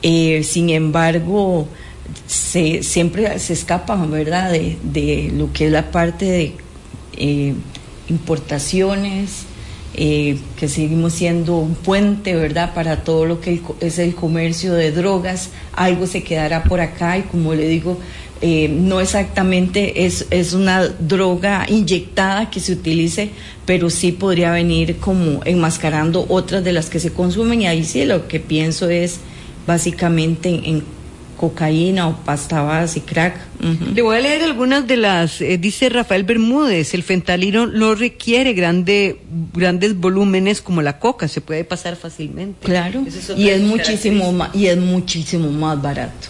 Eh, sin embargo, se, siempre se escapan, ¿verdad?, de, lo que es la parte de eh, importaciones, eh, que seguimos siendo un puente, ¿verdad?, para todo lo que es el comercio de drogas. Algo se quedará por acá y como le digo, eh, no exactamente es, es una droga inyectada que se utilice, pero sí podría venir como enmascarando otras de las que se consumen y ahí sí lo que pienso es básicamente en, cocaína o pasta base y crack. Le voy a leer algunas de las, eh, dice Rafael Bermúdez, el fentanilo no requiere grande, grandes volúmenes como la coca, se puede pasar fácilmente. Claro, y es muchísimo más, y es muchísimo más barato.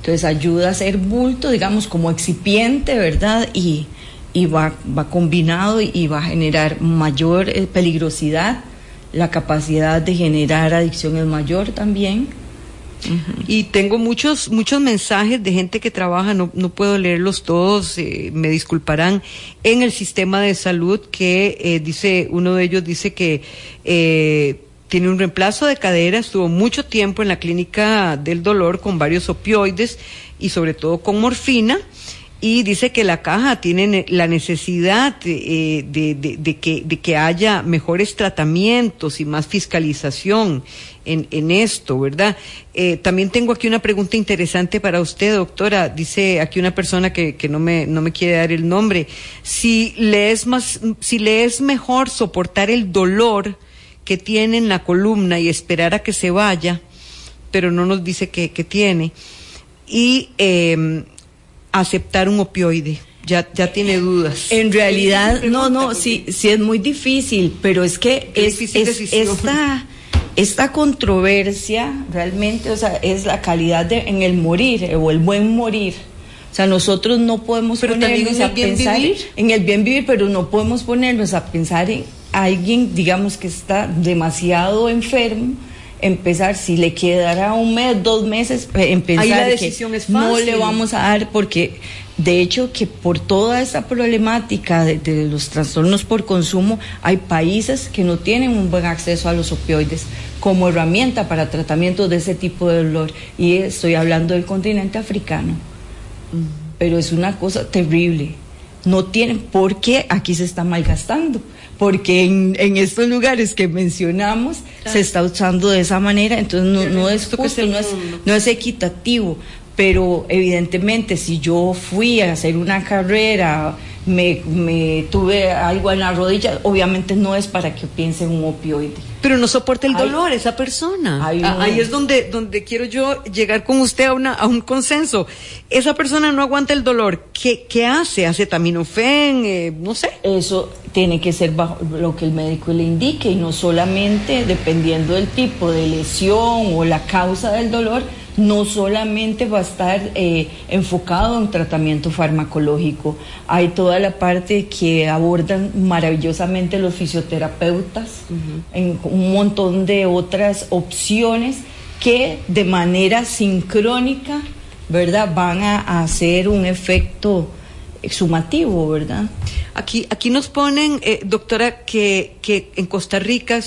Entonces ayuda a ser bulto, digamos, como excipiente, ¿verdad? Y, y va, va combinado y va a generar mayor eh, peligrosidad, la capacidad de generar adicción es mayor también. Y tengo muchos, muchos mensajes de gente que trabaja, no, no puedo leerlos todos, eh, me disculparán, en el sistema de salud que eh, dice, uno de ellos dice que eh, tiene un reemplazo de cadera, estuvo mucho tiempo en la clínica del dolor con varios opioides y sobre todo con morfina y dice que la caja tiene la necesidad de, de, que, de que haya mejores tratamientos y más fiscalización en, esto, ¿verdad? Eh, también tengo aquí una pregunta interesante para usted, doctora. Dice aquí una persona que, no, me, quiere dar el nombre. Si le, es más, si le es mejor soportar el dolor que tiene en la columna y esperar a que se vaya, pero no nos dice que, tiene, y eh, aceptar un opioide. Ya, ya tiene dudas. En realidad, no, no, sí, sí es muy difícil, pero es que es, es, esta, esta controversia realmente, o sea, es la calidad de, en el morir eh, o el buen morir. O sea, nosotros no podemos ponernos a pensar en el bien vivir, pero no podemos ponernos a pensar en alguien, digamos, que está demasiado enfermo, empezar, si le quedará un mes, dos meses, empezar que no le vamos a dar, porque de hecho que por toda esa problemática de, los trastornos por consumo, hay países que no tienen un buen acceso a los opioides como herramienta para tratamiento de ese tipo de dolor. Y estoy hablando del continente africano. Pero es una cosa terrible. No tienen, por qué aquí se está malgastando porque en, en, estos lugares que mencionamos se está usando de esa manera, entonces no, no es justo, no es, no es equitativo, pero evidentemente si yo fui a hacer una carrera, me, me, tuve algo en la rodilla, obviamente no es para que piense en un opioide. Pero no soporta el dolor esa persona. Ahí es donde, donde quiero yo llegar con usted a, una, a un consenso. Esa persona no aguanta el dolor. ¿Qué, qué hace? ¿Hace taminofen? Eh, no sé. Eso tiene que ser bajo lo que el médico le indique y no solamente dependiendo del tipo de lesión o la causa del dolor, no solamente va a estar eh, enfocado en tratamiento farmacológico, hay toda la parte que abordan maravillosamente los fisioterapeutas, en un montón de otras opciones que de manera sincrónica, ¿verdad? Van a hacer un efecto sumativo, ¿verdad? Aquí, aquí nos ponen, eh, doctora, que, que en Costa Rica,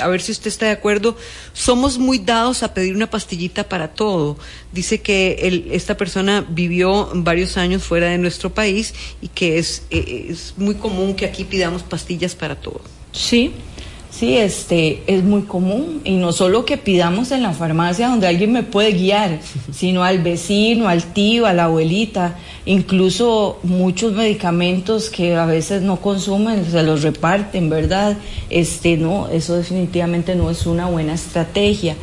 a ver si usted está de acuerdo, somos muy dados a pedir una pastillita para todo. Dice que esta persona vivió varios años fuera de nuestro país y que es, eh, es muy común que aquí pidamos pastillas para todo. Sí, Sí, este es muy común y no solo que pidamos en la farmacia donde alguien me puede guiar, sino al vecino, al tío, a la abuelita, incluso muchos medicamentos que a veces no consumen se los reparten, ¿verdad? Este no, eso definitivamente no es una buena estrategia.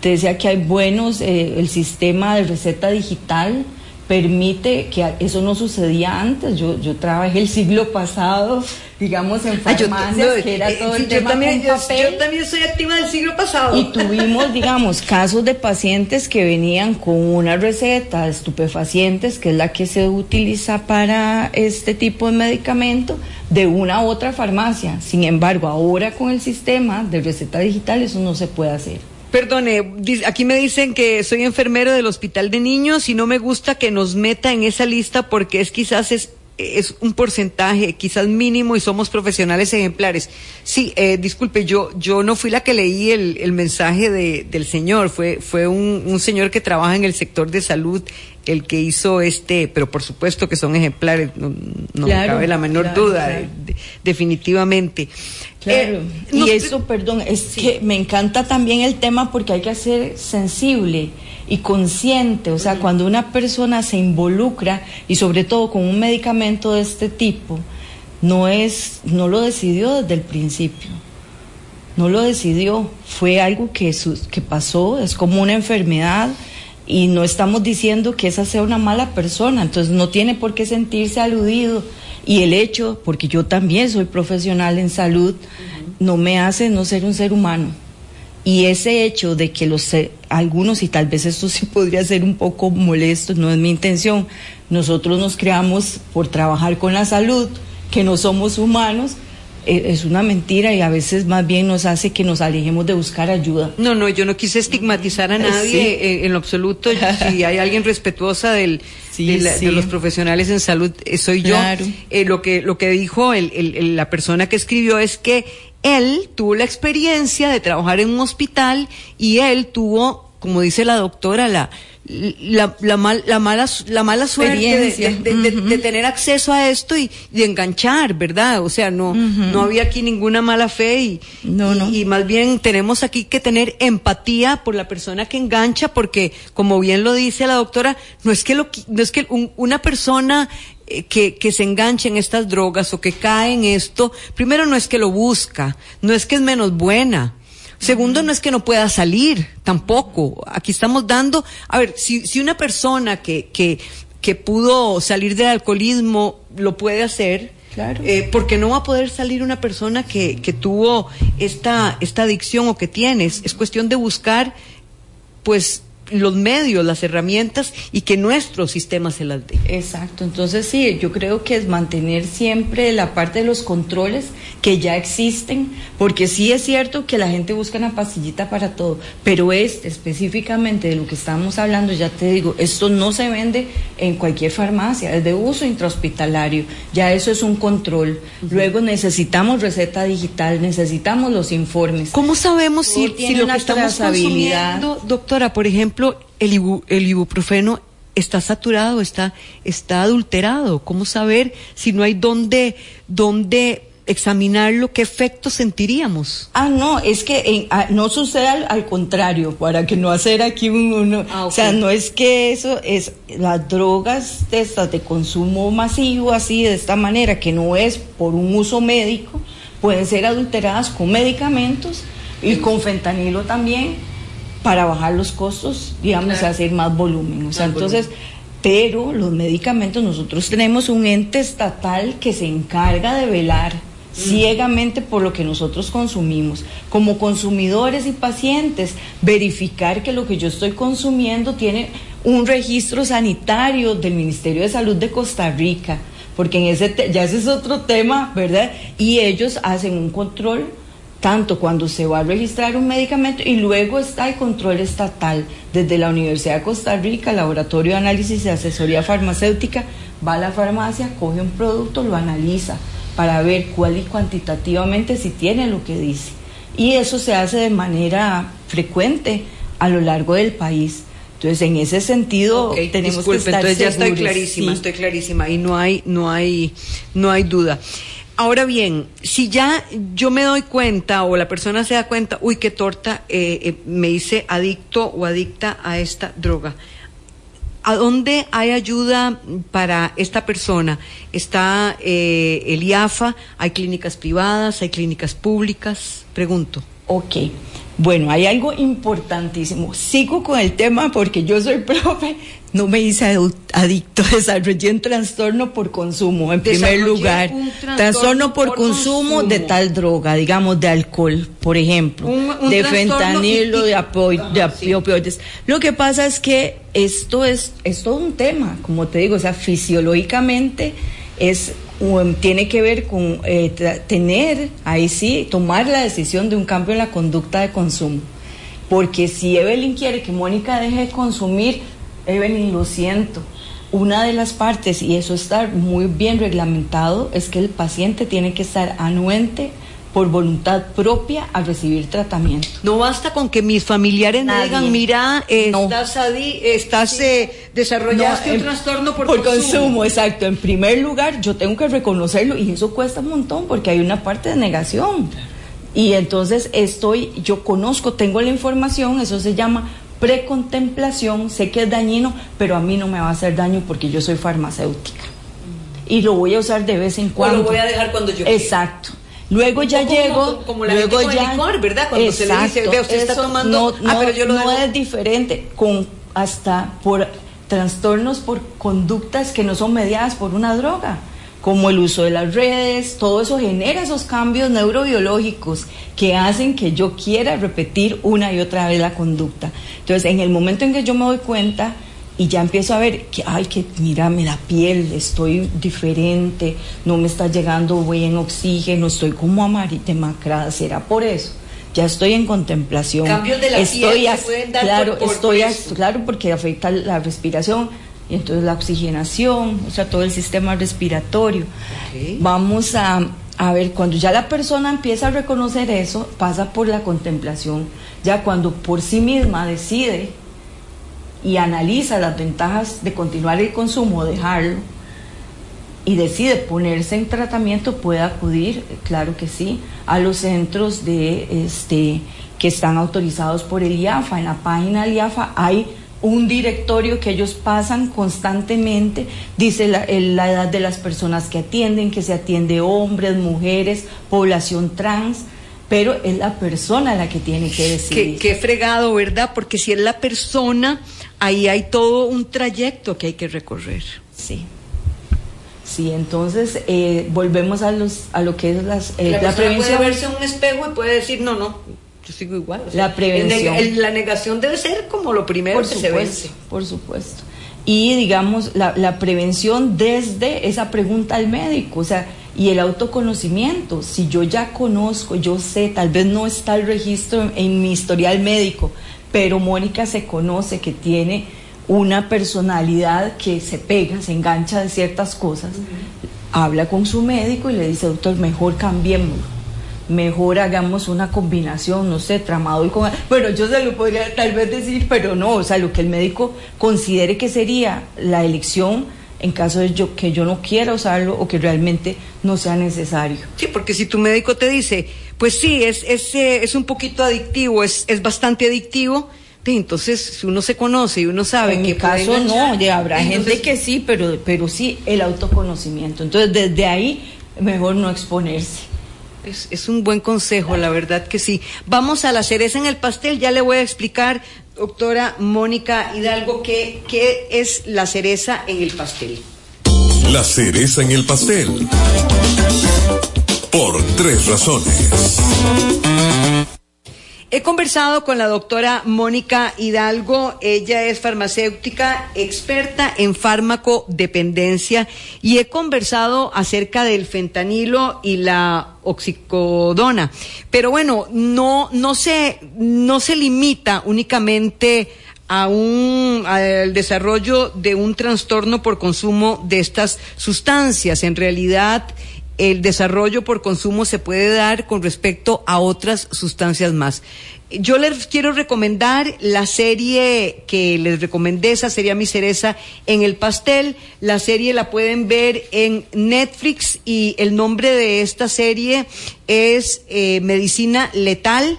Te decía que hay buenos eh, el sistema de receta digital permite que eso no sucedía antes. Yo, yo trabajé el siglo pasado, digamos, en farmacias, que era eh, todo el tema también, con papel. Yo, también soy activa del siglo pasado. Y tuvimos, digamos, casos de pacientes que venían con una receta de estupefacientes, que es la que se utiliza para este tipo de medicamento, de una u otra farmacia. Sin embargo, ahora con el sistema de receta digital eso no se puede hacer. Perdone, aquí me dicen que soy enfermero del hospital de niños y no me gusta que nos meta en esa lista porque es quizás es es un porcentaje quizás mínimo y somos profesionales ejemplares. Sí, eh, disculpe, yo, yo no fui la que leí el, el mensaje de, del señor, fue, fue un, un señor que trabaja en el sector de salud el que hizo este, pero por supuesto que son ejemplares, no, no me cabe la menor duda, definitivamente. Claro, eh, y eso, perdón, es que me encanta también el tema porque hay que ser sensible y consciente, o sea, cuando una persona se involucra y sobre todo con un medicamento de este tipo, no es, no lo decidió desde el principio, no lo decidió, fue algo que, que pasó, es como una enfermedad y no estamos diciendo que esa sea una mala persona, entonces no tiene por qué sentirse aludido y el hecho, porque yo también soy profesional en salud, no me hace no ser un ser humano. Y ese hecho de que los algunos, y tal vez esto sí podría ser un poco molesto, no es mi intención, nosotros nos creamos por trabajar con la salud, que no somos humanos, es una mentira y a veces más bien nos hace que nos alejemos de buscar ayuda. No, no, yo no quise estigmatizar a nadie eh, en lo absoluto. si hay alguien respetuosa del, de, los profesionales en salud, eh, soy yo. Eh, lo que lo que dijo el, la persona que escribió es que él tuvo la experiencia de trabajar en un hospital y él tuvo, como dice la doctora, la la, la, mal, la, mala, la mala suerte de, tener acceso a esto y de enganchar, ¿verdad? O sea, no, no había aquí ninguna mala fe y, no, no. y, más bien tenemos aquí que tener empatía por la persona que engancha porque, como bien lo dice la doctora, no es que, lo, no es que una persona eh, que, que, se enganche en estas drogas o que cae en esto, primero no es que lo busca, no es que es menos buena, Segundo, no es que no pueda salir, tampoco. Aquí estamos dando, a ver, si, si una persona que, que, que pudo salir del alcoholismo lo puede hacer, Claro. Eh, porque no va a poder salir una persona que, que tuvo esta, esta adicción o que tienes. Es cuestión de buscar, pues, los medios, las herramientas y que nuestro sistema se las dé. Exacto, entonces sí, yo creo que es mantener siempre la parte de los controles que ya existen, porque sí es cierto que la gente busca una pastillita para todo, pero este específicamente de lo que estamos hablando, ya te digo, esto no se vende en cualquier farmacia, es de uso intrahospitalario, ya eso es un control. Luego necesitamos receta digital, necesitamos los informes. ¿Cómo sabemos si, si lo que estamos consumiendo, doctora, por ejemplo, el, el ibuprofeno está saturado, está, está adulterado. ¿Cómo saber si no hay dónde, dónde examinarlo, qué efecto sentiríamos. Ah, no, es que ah, no sucede al, contrario, para que no hacer aquí un, uno, ah, o sea, no es que eso es las drogas de estas de consumo masivo así de esta manera que no es por un uso médico, pueden ser adulteradas con medicamentos y con fentanilo también para bajar los costos, digamos, hacer más volumen. O sea, entonces, pero los medicamentos, nosotros tenemos un ente estatal que se encarga de velar ciegamente por lo que nosotros consumimos. Como consumidores y pacientes, verificar que lo que yo estoy consumiendo tiene un registro sanitario del Ministerio de Salud de Costa Rica, porque en ese ya ese es otro tema, ¿verdad? Y ellos hacen un control tanto cuando se va a registrar un medicamento y luego está el control estatal desde la Universidad de Costa Rica, Laboratorio de Análisis y Asesoría Farmacéutica, va a la farmacia, coge un producto, lo analiza para ver cuál y cuantitativamente si tiene lo que dice. Y eso se hace de manera frecuente a lo largo del país. Entonces, en ese sentido, tenemos que estar entonces ya estoy clarísima, estoy clarísima y no hay, no hay, no hay duda. Ahora bien, si ya yo me doy cuenta o la persona se da cuenta, uy, qué torta, eh, eh, me hice adicto o adicta a esta droga. ¿A dónde hay ayuda para esta persona? ¿Está eh, el IAFA? ¿Hay clínicas privadas? ¿Hay clínicas públicas? Pregunto. Ok. Bueno, hay algo importantísimo. Sigo con el tema porque yo soy profe. No me hice adicto, desarrollé un trastorno por consumo, en primer lugar. Trastorno, por, consumo, de tal droga, digamos, de alcohol, por ejemplo, de fentanilo, de, de opioides. Lo que pasa es que esto es, es todo un tema, como te digo, o sea, fisiológicamente es tiene que ver con eh, tener, ahí sí, tomar la decisión de un cambio en la conducta de consumo. Porque si Evelyn quiere que Mónica deje de consumir, Evelyn, lo siento. una de las partes, y eso está muy bien reglamentado, es que el paciente tiene que estar anuente por voluntad propia a recibir tratamiento. No basta con que mis familiares me digan, mira, estás, estás eh, desarrollaste un trastorno por, por consumo. Exacto. En primer lugar, yo tengo que reconocerlo y eso cuesta un montón porque hay una parte de negación. Y entonces estoy, yo conozco, tengo la información, eso se llama precontemplación, sé que es dañino, pero a mí no me va a hacer daño porque yo soy farmacéutica. Y lo voy a usar de vez en cuando. O lo voy a dejar cuando yo Exacto. Luego ya llego, como, la luego ya, licor, ¿verdad? Cuando se le dice, usted está tomando, no, ah, pero yo lo no es diferente, con hasta por trastornos por conductas que no son mediadas por una droga como el uso de las redes, todo eso genera esos cambios neurobiológicos que hacen que yo quiera repetir una y otra vez la conducta. Entonces, en el momento en que yo me doy cuenta y ya empiezo a ver que, ay, que mira, me da piel, estoy diferente, no me está llegando buen oxígeno, estoy como amarilla, demacrada, será por eso ya estoy en contemplación. Cambios de la estoy piel se pueden dar claro, por, estoy claro porque afecta la respiración y entonces la oxigenación, o sea, todo el sistema respiratorio. Vamos a, a ver, cuando ya la persona empieza a reconocer eso, pasa por la contemplación. Ya cuando por sí misma decide y analiza las ventajas de continuar el consumo o dejarlo y decide ponerse en tratamiento, puede acudir, claro que sí, a los centros de este que están autorizados por el IAFA. En la página del IAFA hay un directorio que ellos pasan constantemente, dice la, edad de las personas que atienden, que se atiende hombres, mujeres, población trans, pero es la persona la que tiene que decidir. Qué, fregado, ¿verdad? Porque si es la persona, ahí hay todo un trayecto que hay que recorrer. Sí. Sí, entonces eh, volvemos a los a lo que es las, eh, la, la prevención. Puede verse un espejo y puede decir, no, no, yo sigo igual. la prevención. la negación debe ser como lo primero por que supuesto, se vence. Por supuesto. Y digamos, la, la prevención desde esa pregunta al médico, o sea, y el autoconocimiento. Si yo ya conozco, yo sé, tal vez no está el registro en, mi historial médico, pero Mónica se conoce que tiene una personalidad que se pega, se engancha de ciertas cosas, habla con su médico y le dice, doctor, mejor cambiémoslo mejor hagamos una combinación, no sé, tramado y con... Bueno, yo se lo podría tal vez decir, pero no, o sea, lo que el médico considere que sería la elección en caso de yo, que yo no quiera usarlo o que realmente no sea necesario. Sí, porque si tu médico te dice, pues sí, es, es, eh, es un poquito adictivo, es, es bastante adictivo, entonces si uno se conoce y uno sabe en que... caso no, ya habrá gente que sí, pero, pero sí el autoconocimiento. Entonces desde ahí mejor no exponerse. Es, un buen consejo, la verdad que sí. Vamos a la cereza en el pastel, ya le voy a explicar, doctora Mónica Hidalgo, qué, qué es la cereza en el pastel. La cereza en el pastel. Por tres razones. He conversado con la doctora Mónica Hidalgo, ella es farmacéutica, experta en fármaco-dependencia y he conversado acerca del fentanilo y la oxicodona. Pero bueno, no, no se, no se limita únicamente a un, al desarrollo de un trastorno por consumo de estas sustancias. En realidad, el desarrollo por consumo se puede dar con respecto a otras sustancias más. Yo les quiero recomendar la serie que les recomendé, esa sería mi cereza en el pastel. La serie la pueden ver en Netflix y el nombre de esta serie es eh, Medicina Letal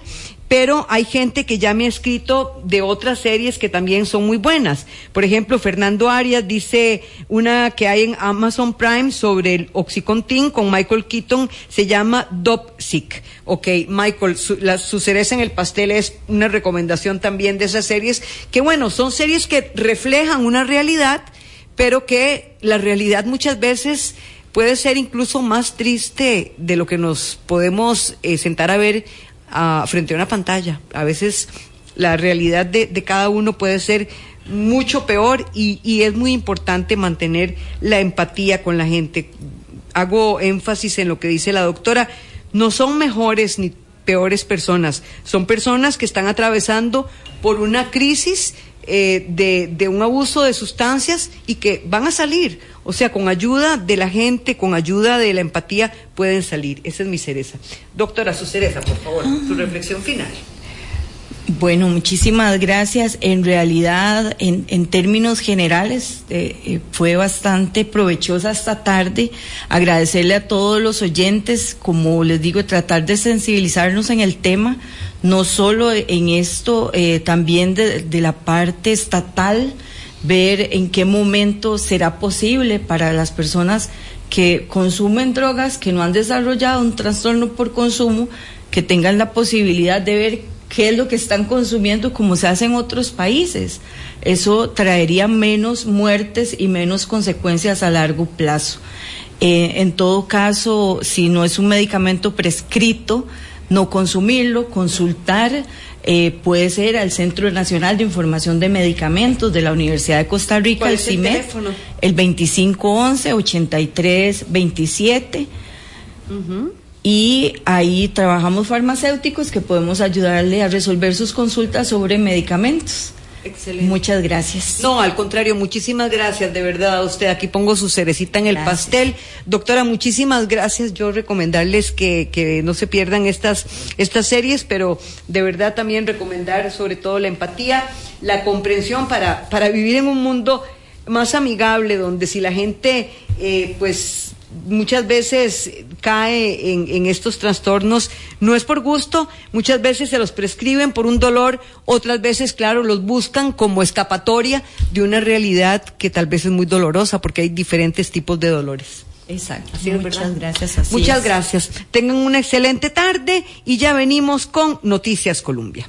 pero hay gente que ya me ha escrito de otras series que también son muy buenas. Por ejemplo, Fernando Arias dice una que hay en Amazon Prime sobre el Oxycontin con Michael Keaton, se llama Dopsic. Ok, Michael, su, cereza en el pastel es una recomendación también de esas series, que bueno, son series que reflejan una realidad, pero que la realidad muchas veces puede ser incluso más triste de lo que nos podemos eh, sentar a ver frente a una pantalla. A veces la realidad de, cada uno puede ser mucho peor y, y, es muy importante mantener la empatía con la gente. Hago énfasis en lo que dice la doctora, no son mejores ni peores personas, son personas que están atravesando por una crisis eh, de, de un abuso de sustancias y que van a salir. O sea, con ayuda de la gente, con ayuda de la empatía, pueden salir. Esa es mi cereza. Doctora, su cereza, por favor, su reflexión final. Bueno, muchísimas gracias. En realidad, en, en términos generales, eh, eh, fue bastante provechosa esta tarde. Agradecerle a todos los oyentes, como les digo, tratar de sensibilizarnos en el tema, no solo en esto, eh, también de, la parte estatal, ver en qué momento será posible para las personas que consumen drogas, que no han desarrollado un trastorno por consumo, que tengan la posibilidad de ver qué es lo que están consumiendo como se hace en otros países. Eso traería menos muertes y menos consecuencias a largo plazo. Eh, en todo caso, si no es un medicamento prescrito, no consumirlo, consultar, eh, puede ser al Centro Nacional de Información de Medicamentos de la Universidad de Costa Rica, ¿Cuál el CIMED, el 2511-8327. Y ahí trabajamos farmacéuticos que podemos ayudarle a resolver sus consultas sobre medicamentos. Excelente. Muchas gracias. No, al contrario, muchísimas gracias, de verdad, a usted. Aquí pongo su cerecita en el pastel. Doctora, muchísimas gracias. Yo recomendarles que, que no se pierdan estas, estas series, pero de verdad también recomendar sobre todo la empatía, la comprensión para, para vivir en un mundo más amigable, donde si la gente, eh, pues, muchas veces cae en, en estos trastornos, no es por gusto, muchas veces se los prescriben por un dolor, otras veces, claro, los buscan como escapatoria de una realidad que tal vez es muy dolorosa, porque hay diferentes tipos de dolores. Exacto. Así es, Muchas gracias. así Muchas es. gracias. Tengan una excelente tarde y ya venimos con Noticias Colombia.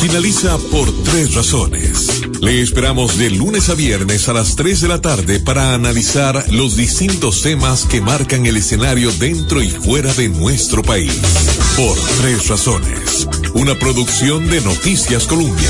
Finaliza por tres razones. Le esperamos de lunes a viernes a las 3 de la tarde para analizar los distintos temas que marcan el escenario dentro y fuera de nuestro país. Por tres razones. Una producción de Noticias Colombia.